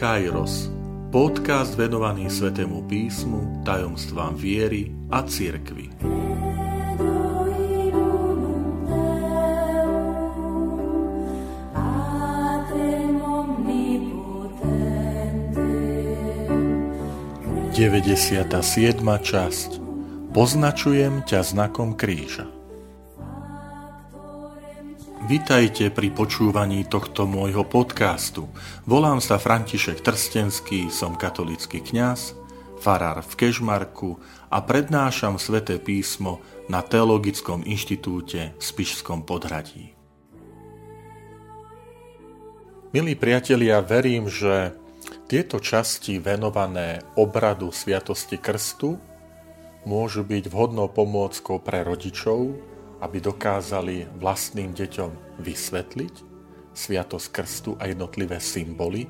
Kairos, podcast venovaný Svetému písmu, tajomstvám viery a cirkvi. Deväťdesiata siedma časť Poznačujem ťa znakom kríža. Vitajte pri počúvaní tohto môjho podcastu. Volám sa František Trstenský, som katolický kňaz, farár v Kežmarku a prednášam sväté písmo na Teologickom inštitúte v Spišskom podhradí. Milí priatelia, verím, že tieto časti venované obradu Sviatosti Krstu môžu byť vhodnou pomôckou pre rodičov, aby dokázali vlastným deťom vysvetliť sviatosť krstu a jednotlivé symboly,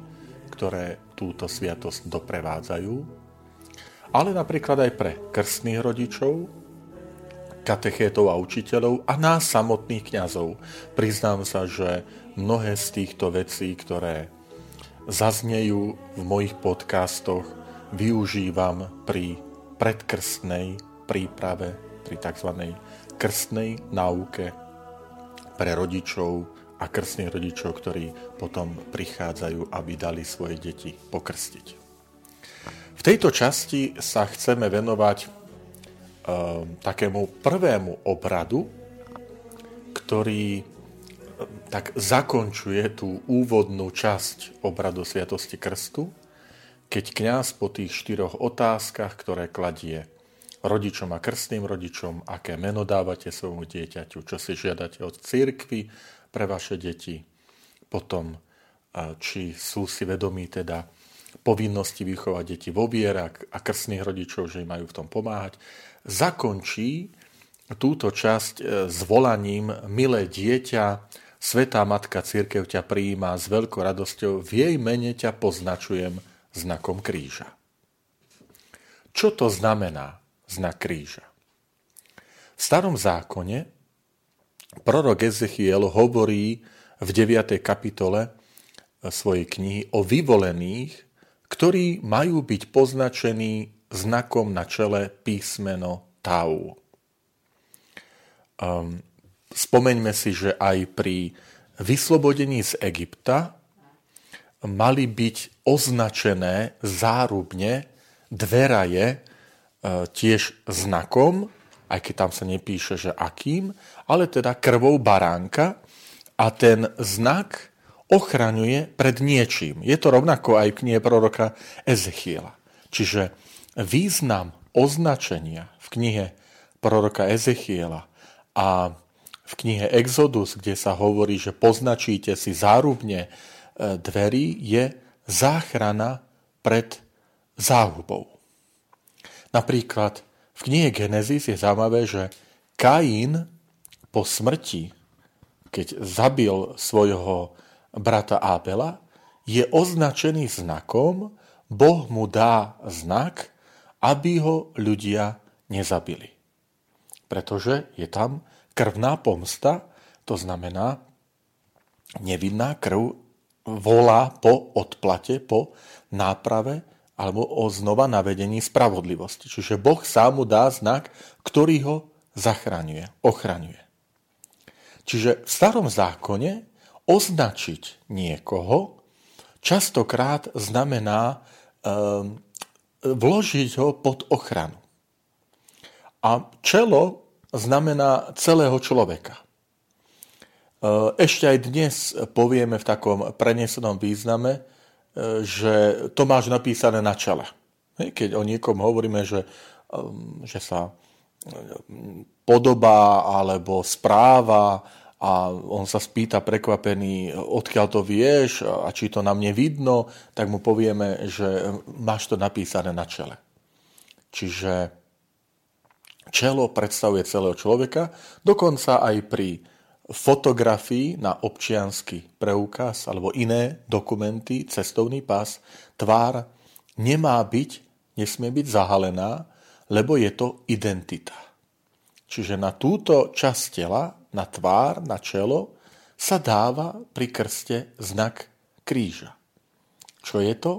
ktoré túto sviatosť doprevádzajú, ale napríklad aj pre krstných rodičov, katechétov a učiteľov a nás samotných kňazov. Priznám sa, že mnohé z týchto vecí, ktoré zaznejú v mojich podcastoch, využívam pri predkrstnej príprave, pri tzv krstnej náuke pre rodičov a krstných rodičov, ktorí potom prichádzajú, aby dali svoje deti pokrstiť. V tejto časti sa chceme venovať e, takému prvému obradu, ktorý e, tak zakončuje tú úvodnú časť obradu Sviatosti Krstu, keď kňaz po tých štyroch otázkach, ktoré kladie rodičom a krstným rodičom, aké meno dávate svojmu dieťaťu, čo si žiadate od cirkvy pre vaše deti, potom či sú si vedomí teda povinnosti vychovať deti vo viere a krstných rodičov, že im majú v tom pomáhať, zakončí túto časť e, s volaním Milé dieťa, Svetá Matka Církev ťa prijíma s veľkou radosťou, v jej mene ťa poznačujem znakom kríža. Čo to znamená? Znak kríža. V starom zákone prorok Ezechiel hovorí v 9. kapitole svojej knihy o vyvolených, ktorí majú byť poznačení znakom na čele písmeno Tau. Um, spomeňme si, že aj pri vyslobodení z Egypta mali byť označené zárubne dveraje E, tiež znakom, aj keď tam sa nepíše, že akým, ale teda krvou baránka a ten znak ochraňuje pred niečím. Je to rovnako aj v knihe proroka Ezechiela. Čiže význam označenia v knihe proroka Ezechiela a v knihe Exodus, kde sa hovorí, že poznačíte si zárubne e, dverí, je záchrana pred záhubou. Napríklad v knihe Genesis je zaujímavé, že Kain po smrti, keď zabil svojho brata Abela, je označený znakom, Boh mu dá znak, aby ho ľudia nezabili. Pretože je tam krvná pomsta, to znamená, nevinná krv volá po odplate, po náprave alebo o znova navedení spravodlivosti. Čiže Boh sám mu dá znak, ktorý ho zachraňuje, ochraňuje. Čiže v starom zákone označiť niekoho častokrát znamená um, vložiť ho pod ochranu. A čelo znamená celého človeka. Ehm, ešte aj dnes povieme v takom prenesenom význame, že to máš napísané na čele. Keď o niekom hovoríme, že, um, že sa um, podobá alebo správa a on sa spýta prekvapený, odkiaľ to vieš a či to na mne vidno, tak mu povieme, že máš to napísané na čele. Čiže čelo predstavuje celého človeka, dokonca aj pri fotografii na občiansky preukaz alebo iné dokumenty, cestovný pás, tvár nemá byť, nesmie byť zahalená, lebo je to identita. Čiže na túto časť tela, na tvár, na čelo, sa dáva pri krste znak kríža. Čo je to?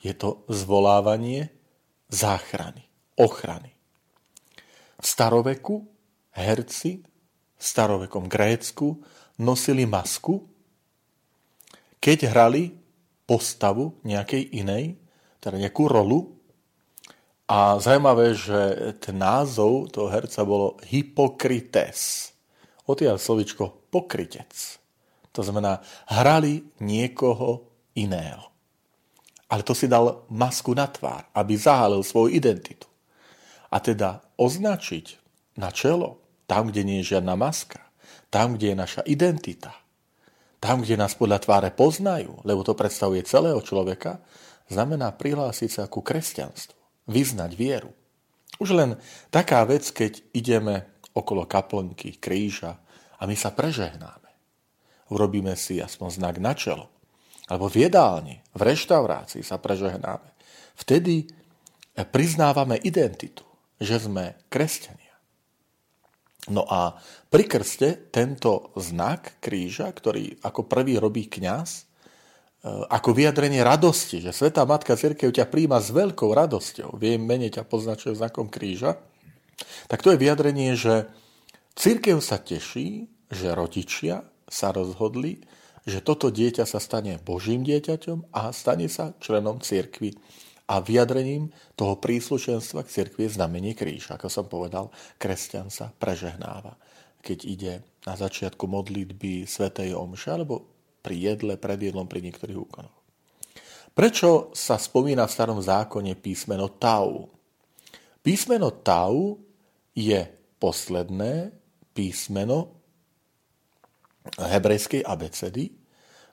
Je to zvolávanie záchrany, ochrany. V staroveku herci starovekom Grécku nosili masku, keď hrali postavu nejakej inej, teda nejakú rolu. A zaujímavé, že ten názov toho herca bolo Hippokrites. Odtiaľ slovičko pokrytec. To znamená, hrali niekoho iného. Ale to si dal masku na tvár, aby zahalil svoju identitu. A teda označiť na čelo, tam, kde nie je žiadna maska, tam, kde je naša identita, tam, kde nás podľa tváre poznajú, lebo to predstavuje celého človeka, znamená prihlásiť sa ku kresťanstvu, vyznať vieru. Už len taká vec, keď ideme okolo kaplnky, kríža a my sa prežehnáme. Urobíme si aspoň znak na čelo. Alebo v jedálni, v reštaurácii sa prežehnáme. Vtedy priznávame identitu, že sme kresťania. No a pri krste tento znak kríža, ktorý ako prvý robí kňaz, e, ako vyjadrenie radosti, že Svetá Matka Cirkev ťa príjma s veľkou radosťou, v jej mene ťa poznačuje znakom kríža, tak to je vyjadrenie, že Cirkev sa teší, že rodičia sa rozhodli, že toto dieťa sa stane Božím dieťaťom a stane sa členom cirkvy a vyjadrením toho príslušenstva k cirkvi je znamenie kríž. Ako som povedal, kresťan sa prežehnáva. Keď ide na začiatku modlitby Svetej Omše alebo pri jedle, pred jedlom, pri niektorých úkonoch. Prečo sa spomína v starom zákone písmeno Tau? Písmeno Tau je posledné písmeno hebrejskej abecedy,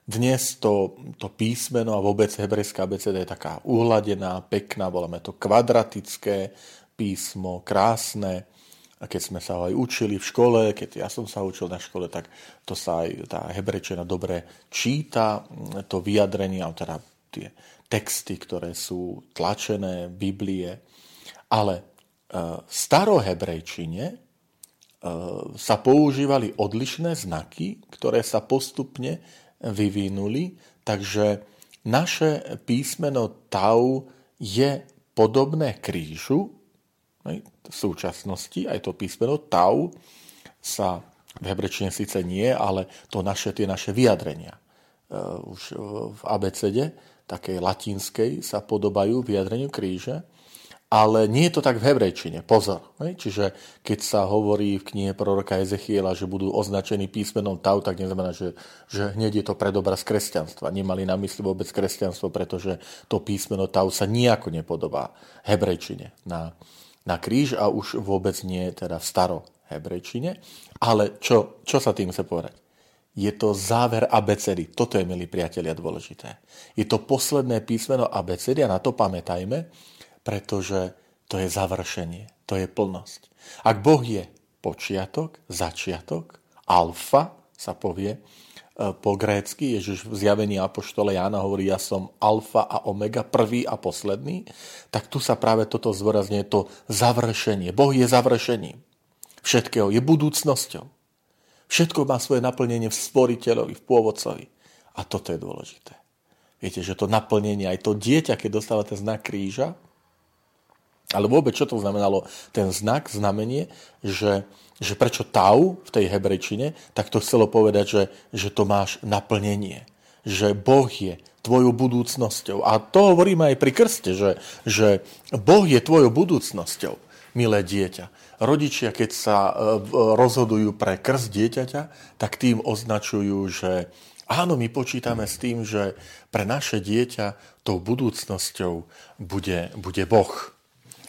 dnes to, to písmeno a vôbec hebrejská abeceda je taká uhladená, pekná, voláme to kvadratické písmo, krásne. A keď sme sa ho aj učili v škole, keď ja som sa učil na škole, tak to sa aj tá hebrejčina dobre číta, to vyjadrenie, teda tie texty, ktoré sú tlačené, Biblie. Ale v starohebrejčine e, sa používali odlišné znaky, ktoré sa postupne vyvinuli, takže naše písmeno tau je podobné krížu, v súčasnosti aj to písmeno tau sa v hebrečine síce nie, ale to naše, tie naše vyjadrenia e, už v abecede, takej latinskej, sa podobajú vyjadreniu kríže ale nie je to tak v hebrejčine. Pozor. Čiže keď sa hovorí v knihe proroka Ezechiela, že budú označení písmenom Tau, tak neznamená, že, že hneď je to predobraz kresťanstva. Nemali na mysli vôbec kresťanstvo, pretože to písmeno Tau sa nejako nepodobá hebrejčine na, na kríž a už vôbec nie teda v staro hebrejčine. Ale čo, čo sa tým chce povedať? Je to záver abecedy. Toto je, milí priatelia, dôležité. Je to posledné písmeno abecedy a na to pamätajme, pretože to je završenie, to je plnosť. Ak Boh je počiatok, začiatok, alfa sa povie e, po grécky, Ježiš v zjavení Apoštole Jána hovorí, ja som alfa a omega, prvý a posledný, tak tu sa práve toto zvorazňuje, to završenie. Boh je završením všetkého, je budúcnosťou. Všetko má svoje naplnenie v stvoriteľovi, v pôvodcovi. A toto je dôležité. Viete, že to naplnenie, aj to dieťa, keď dostáva ten znak kríža, ale vôbec čo to znamenalo? Ten znak, znamenie, že, že prečo tau v tej hebrejčine, tak to chcelo povedať, že, že to máš naplnenie. Že Boh je tvojou budúcnosťou. A to hovoríme aj pri krste, že, že Boh je tvojou budúcnosťou, milé dieťa. Rodičia, keď sa e, rozhodujú pre krst dieťaťa, tak tým označujú, že áno, my počítame s tým, že pre naše dieťa tou budúcnosťou bude, bude Boh.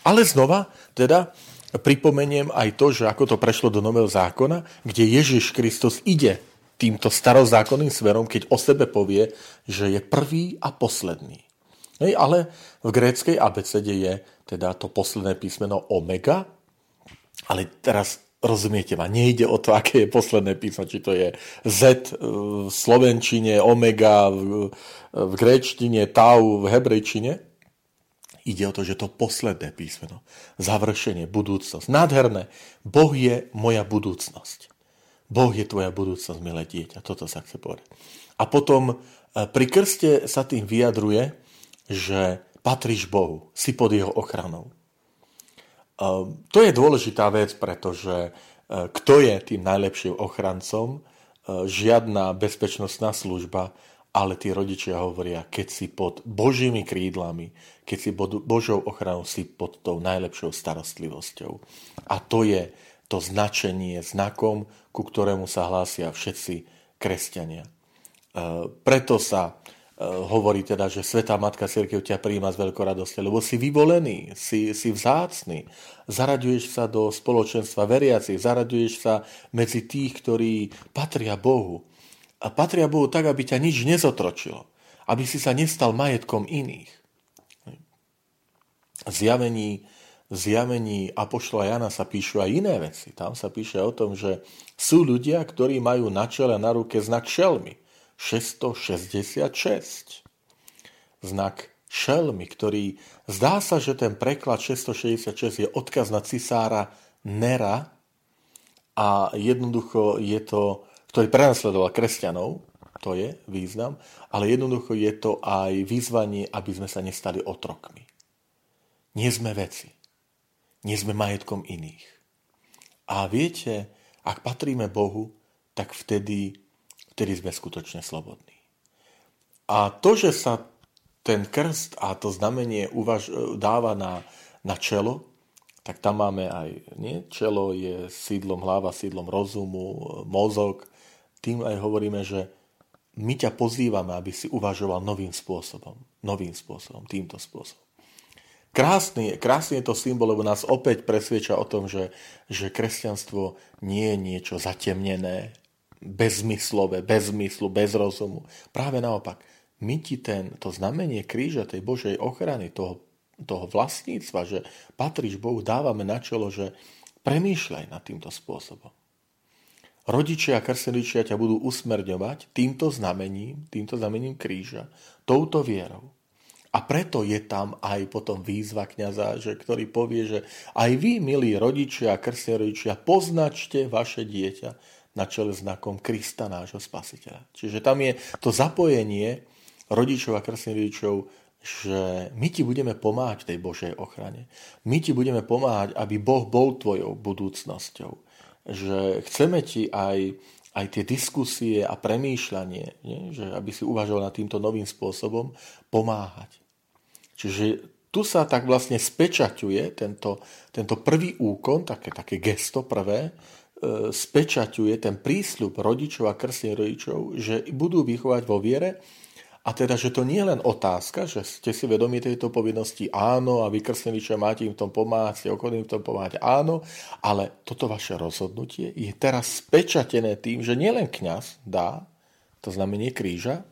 Ale znova, teda pripomeniem aj to, že ako to prešlo do Nového zákona, kde Ježiš Kristus ide týmto starozákonným smerom, keď o sebe povie, že je prvý a posledný. Hej, ale v gréckej abecede je teda to posledné písmeno omega, ale teraz rozumiete ma, nejde o to, aké je posledné písmo, či to je Z v slovenčine, omega v, v gréčtine, tau v hebrejčine, Ide o to, že to posledné písmeno, završenie, budúcnosť. Nádherné. Boh je moja budúcnosť. Boh je tvoja budúcnosť, milé dieťa. Toto sa chce povedať. A potom e, pri krste sa tým vyjadruje, že patríš Bohu, si pod jeho ochranou. E, to je dôležitá vec, pretože kto je tým najlepším ochrancom? Žiadna bezpečnostná služba, ale tí rodičia hovoria, keď si pod Božími krídlami, keď si pod Božou ochranou, si pod tou najlepšou starostlivosťou. A to je to značenie, znakom, ku ktorému sa hlásia všetci kresťania. E, preto sa e, hovorí teda, že Svetá Matka Cirkev ťa príjma s veľkou radosťou, lebo si vyvolený, si, si vzácný, zaraďuješ sa do spoločenstva veriacich, zaraďuješ sa medzi tých, ktorí patria Bohu. A patria Bohu tak, aby ťa nič nezotročilo, aby si sa nestal majetkom iných. Zjavení zjavení Apoštola Jana sa píšu aj iné veci. Tam sa píše o tom, že sú ľudia, ktorí majú na čele na ruke znak šelmy. 666. Znak šelmy, ktorý zdá sa, že ten preklad 666 je odkaz na cisára Nera a jednoducho je to, ktorý prenasledoval kresťanov, to je význam, ale jednoducho je to aj výzvanie, aby sme sa nestali otrokmi. Nie sme veci nie sme majetkom iných. A viete, ak patríme Bohu, tak vtedy, vtedy sme skutočne slobodní. A to, že sa ten krst a to znamenie uvaž, dáva na, na čelo, tak tam máme aj, nie? Čelo je sídlom hlava, sídlom rozumu, mozog. Tým aj hovoríme, že my ťa pozývame, aby si uvažoval novým spôsobom. Novým spôsobom, týmto spôsobom. Krásny, krásny je to symbol, lebo nás opäť presvieča o tom, že, že kresťanstvo nie je niečo zatemnené, bezmyslové, bez zmyslu, bez rozumu. Práve naopak, my ti ten, to znamenie kríža, tej Božej ochrany, toho, toho vlastníctva, že patríš Bohu, dávame na čelo, že premýšľaj nad týmto spôsobom. Rodičia a krseničia ťa budú usmerňovať týmto znamením, týmto znamením kríža, touto vierou. A preto je tam aj potom výzva kniaza, že, ktorý povie, že aj vy, milí rodičia a krstní poznačte vaše dieťa na čele znakom Krista, nášho spasiteľa. Čiže tam je to zapojenie rodičov a krstných že my ti budeme pomáhať tej Božej ochrane. My ti budeme pomáhať, aby Boh bol tvojou budúcnosťou. Že chceme ti aj aj tie diskusie a premýšľanie, nie? že aby si uvažoval nad týmto novým spôsobom, pomáhať. Čiže tu sa tak vlastne spečaťuje tento, tento prvý úkon, také, také gesto prvé, e, spečaťuje ten prísľub rodičov a krstných rodičov, že budú vychovať vo viere a teda, že to nie je len otázka, že ste si vedomi tejto povinnosti, áno, a vy krstneličia máte im v tom pomáhať, ste okolným v tom pomáhať, áno, ale toto vaše rozhodnutie je teraz spečatené tým, že nielen kňaz dá to znamenie kríža,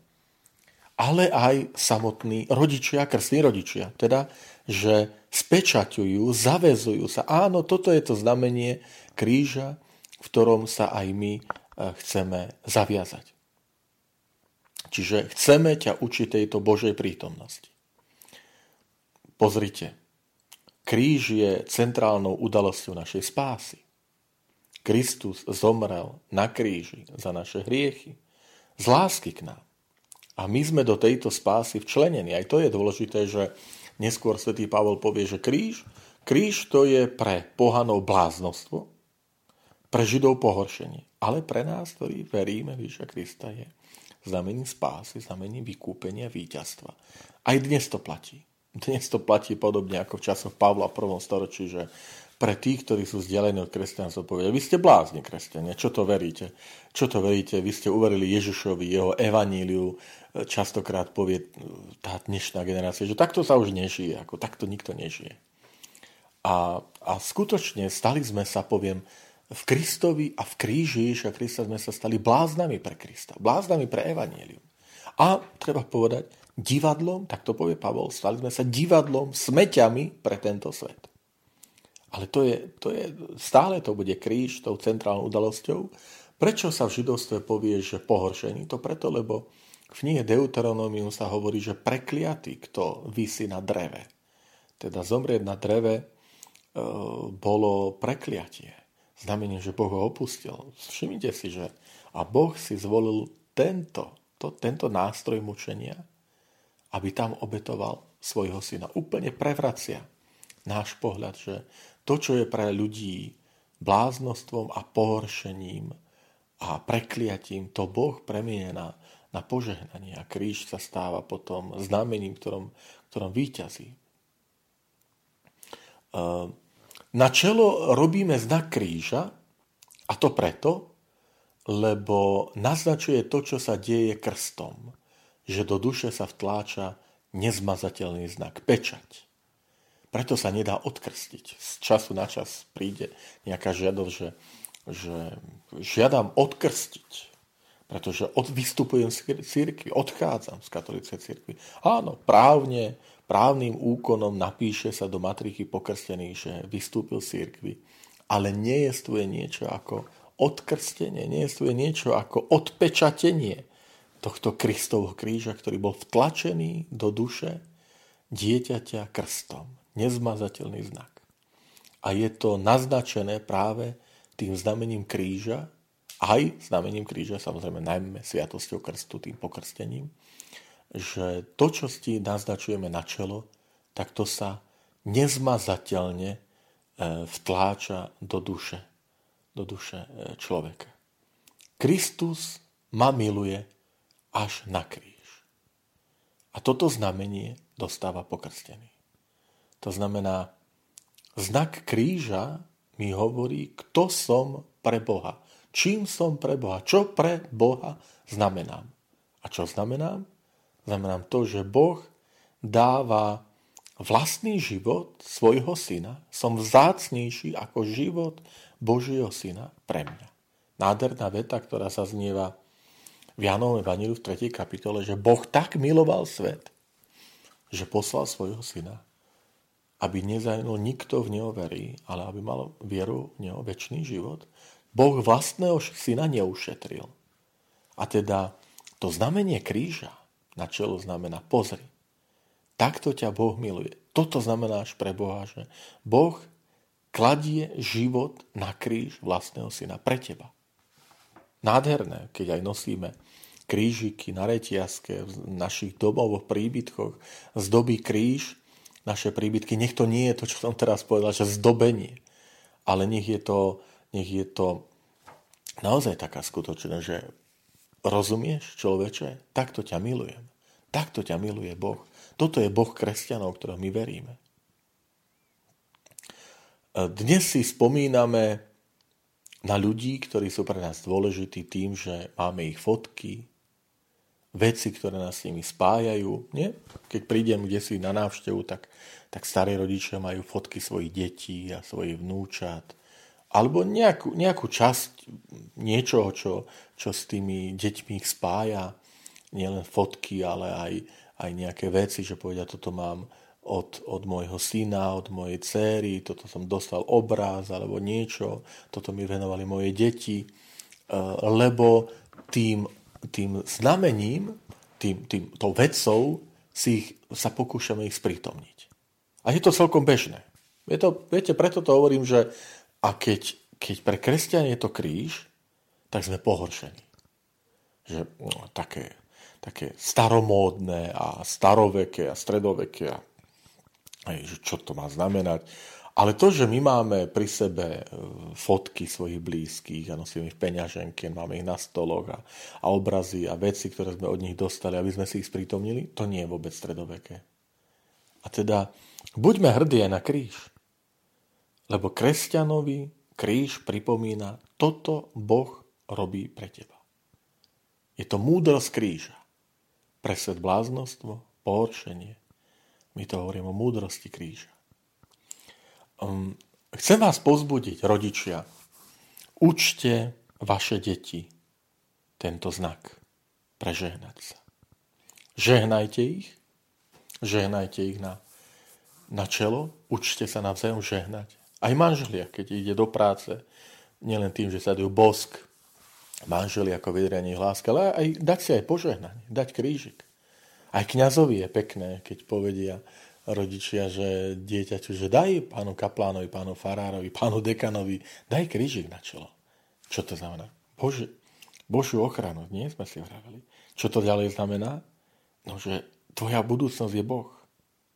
ale aj samotní rodičia, krstní rodičia. Teda, že spečaťujú, zavezujú sa. Áno, toto je to znamenie kríža, v ktorom sa aj my eh, chceme zaviazať. Čiže chceme ťa učiť tejto Božej prítomnosti. Pozrite, kríž je centrálnou udalosťou našej spásy. Kristus zomrel na kríži za naše hriechy, z lásky k nám. A my sme do tejto spásy včlenení. Aj to je dôležité, že neskôr svätý Pavol povie, že kríž, kríž to je pre pohanov bláznostvo, pre Židov pohoršenie, ale pre nás, ktorí veríme Ježiša Krista, je znamením spásy, znamením vykúpenia víťazstva. Aj dnes to platí. Dnes to platí podobne ako v časoch Pavla v prvom storočí, že pre tých, ktorí sú vzdialení od kresťanstva, povedia, vy ste blázni kresťania, čo to veríte? Čo to veríte? Vy ste uverili Ježišovi, jeho evaníliu, častokrát povie tá dnešná generácia, že takto sa už nežije, ako takto nikto nežije. A, a skutočne stali sme sa, poviem, v Kristovi a v kríži Ježiša Krista sme sa stali bláznami pre Krista, bláznami pre Evangelium. A treba povedať, divadlom, tak to povie Pavol, stali sme sa divadlom, smeťami pre tento svet. Ale to je, to je, stále to bude kríž tou centrálnou udalosťou. Prečo sa v židovstve povie, že pohoršený? To preto, lebo v knihe Deuteronomium sa hovorí, že prekliatý, kto vysí na dreve. Teda zomrieť na dreve e, bolo prekliatie znamením, že Boh ho opustil. Všimnite si, že a Boh si zvolil tento, to, tento nástroj mučenia, aby tam obetoval svojho syna. Úplne prevracia náš pohľad, že to, čo je pre ľudí bláznostvom a pohoršením a prekliatím, to Boh premienie na, na požehnanie a kríž sa stáva potom znamením, ktorom, ktorom výťazí. Ehm, na čelo robíme znak kríža a to preto, lebo naznačuje to, čo sa deje krstom, že do duše sa vtláča nezmazateľný znak, pečať. Preto sa nedá odkrstiť. Z času na čas príde nejaká žiadosť, že, že žiadam odkrstiť, pretože od, vystupujem z církvy, odchádzam z katolíckej církvy. Áno, právne, právnym úkonom napíše sa do matriky pokrstený, že vystúpil z církvy, ale nie je niečo ako odkrstenie, nie je niečo ako odpečatenie tohto Kristovho kríža, ktorý bol vtlačený do duše dieťaťa krstom. Nezmazateľný znak. A je to naznačené práve tým znamením kríža, aj znamením kríža, samozrejme najmä sviatosťou krstu, tým pokrstením, že to, čo si naznačujeme na čelo, tak to sa nezmazateľne e, vtláča do duše do duše e, človeka. Kristus ma miluje až na kríž. A toto znamenie dostáva pokrstený. To znamená, znak kríža mi hovorí, kto som pre Boha. Čím som pre Boha. Čo pre Boha znamenám. A čo znamenám? Znamenám to, že Boh dáva vlastný život svojho syna. Som vzácnejší ako život Božieho syna pre mňa. Nádherná veta, ktorá sa znieva v Janovom Evaníliu v 3. kapitole, že Boh tak miloval svet, že poslal svojho syna, aby nezajnul nikto v neho verí, ale aby mal vieru v neho väčší život. Boh vlastného syna neušetril. A teda to znamenie kríža na čelo znamená pozri. Takto ťa Boh miluje. Toto znamená až pre Boha, že Boh kladie život na kríž vlastného syna pre teba. Nádherné, keď aj nosíme krížiky na retiaske, v našich domovoch, príbytkoch, zdobí kríž, naše príbytky. Nech to nie je to, čo som teraz povedal, že zdobenie, ale nech je to, nech je to naozaj taká skutočná, že rozumieš, človeče, takto ťa milujem. Takto ťa miluje Boh. Toto je Boh kresťanov, ktorého my veríme. Dnes si spomíname na ľudí, ktorí sú pre nás dôležití tým, že máme ich fotky, veci, ktoré nás s nimi spájajú. Nie? Keď prídem kde si na návštevu, tak, tak starí rodičia majú fotky svojich detí a svojich vnúčat. Alebo nejakú, nejakú časť niečoho, čo, čo s tými deťmi ich spája. Nielen fotky, ale aj, aj nejaké veci, že povedia, toto mám od, od môjho syna, od mojej céry, toto som dostal obraz alebo niečo, toto mi venovali moje deti, eh, lebo tým, tým znamením, tým, tým, tou vecou si ich, sa pokúšame ich sprítomniť. A je to celkom bežné. Je to, viete, preto to hovorím, že a keď, keď pre kresťania je to kríž, tak sme pohoršení. Že no, také, také staromódne a staroveké a stredoveké a že čo to má znamenať. Ale to, že my máme pri sebe e, fotky svojich blízkych a nosíme ich peňaženke, máme ich na stoloch a, a obrazy a veci, ktoré sme od nich dostali, aby sme si ich sprítomnili, to nie je vôbec stredoveké. A teda buďme hrdí aj na kríž. Lebo kresťanovi kríž pripomína, toto Boh robí pre teba. Je to múdrosť kríža. Pre svet bláznostvo, pohoršenie, my to hovoríme o múdrosti kríža. Um, chcem vás pozbudiť, rodičia. Učte vaše deti tento znak. Prežehnať sa. Žehnajte ich. Žehnajte ich na, na čelo. Učte sa navzájom žehnať. Aj manželia, keď ide do práce, nielen tým, že sa dajú bosk, manželi ako vydrenie lásky, ale aj dať si aj požehnanie, dať krížik. Aj kňazovi je pekné, keď povedia rodičia, že dieťaťu, že daj pánu kaplánovi, pánu farárovi, pánu dekanovi, daj krížik na čelo. Čo to znamená? Bože, Božiu ochranu, nie sme si vraveli. Čo to ďalej znamená? No, že tvoja budúcnosť je Boh.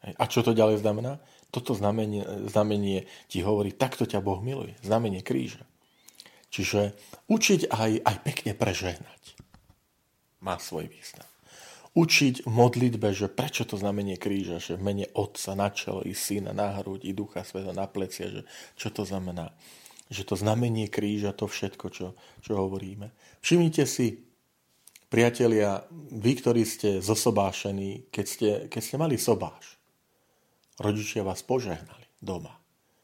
A čo to ďalej znamená? Toto znamenie, znamenie ti hovorí, takto ťa Boh miluje. Znamenie kríža. Čiže učiť aj, aj pekne prežehnať má svoj význam učiť v modlitbe, že prečo to znamenie kríža, že v mene Otca na čelo i Syna na hruď i Ducha Sveta na plecia, že čo to znamená. Že to znamenie kríža, to všetko, čo, čo hovoríme. Všimnite si, priatelia, vy, ktorí ste zosobášení, keď ste, keď ste mali sobáš, rodičia vás požehnali doma,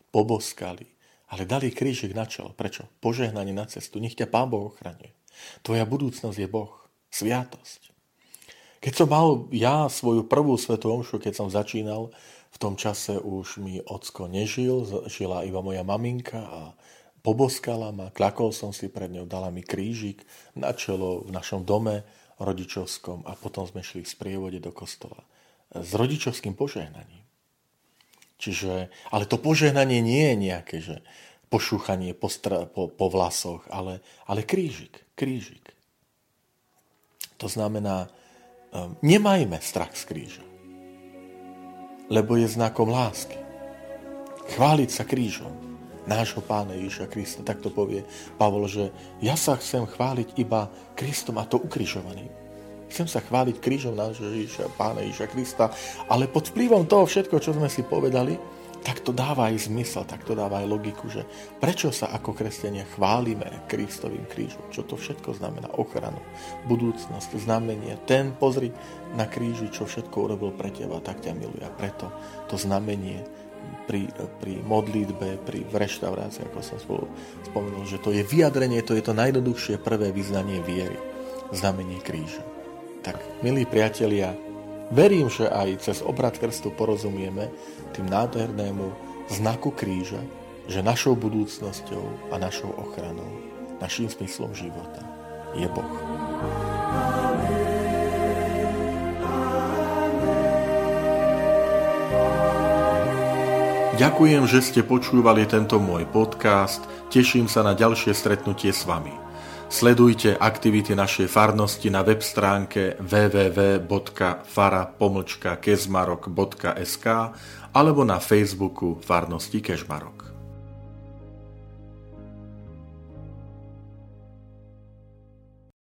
poboskali, ale dali krížik na čelo. Prečo? Požehnanie na cestu. Nech ťa Pán Boh ochraňuje. Tvoja budúcnosť je Boh. Sviatosť. Keď som mal ja svoju prvú svetú omšu, keď som začínal, v tom čase už mi ocko nežil, žila iba moja maminka a poboskala ma, klakol som si pred ňou, dala mi krížik na čelo v našom dome rodičovskom a potom sme šli v sprievode do kostola s rodičovským požehnaním. Čiže, ale to požehnanie nie je nejaké, že pošúchanie po, stra, po, po vlasoch, ale, ale krížik, krížik. To znamená, Ehm, nemajme strach z kríža, lebo je znakom lásky. Chváliť sa krížom nášho pána Ježiša Krista, tak to povie Pavol, že ja sa chcem chváliť iba Kristom a to ukrižovaným. Chcem sa chváliť krížom nášho Ježiša, pána Ježiša Krista, ale pod vplyvom toho všetko, čo sme si povedali, tak to dáva aj zmysel, tak to dáva aj logiku, že prečo sa ako kresťania chválime Kristovým krížom, čo to všetko znamená, ochranu, budúcnosť, znamenie. Ten, pozri na kríži, čo všetko urobil pre teba, tak ťa miluje. A preto to znamenie pri, pri modlitbe, pri v reštaurácii, ako som spolu spomenul, že to je vyjadrenie, to je to najjednoduchšie prvé vyznanie viery, znamenie kríža. Tak, milí priatelia, verím, že aj cez obrad krstu porozumieme, tým nádhernému znaku kríža, že našou budúcnosťou a našou ochranou, našim smyslom života je Boh. Ďakujem, že ste počúvali tento môj podcast. Teším sa na ďalšie stretnutie s vami. Sledujte aktivity našej farnosti na web stránke www.fara.kezmarok.sk alebo na Facebooku Farnosti Kežmarok.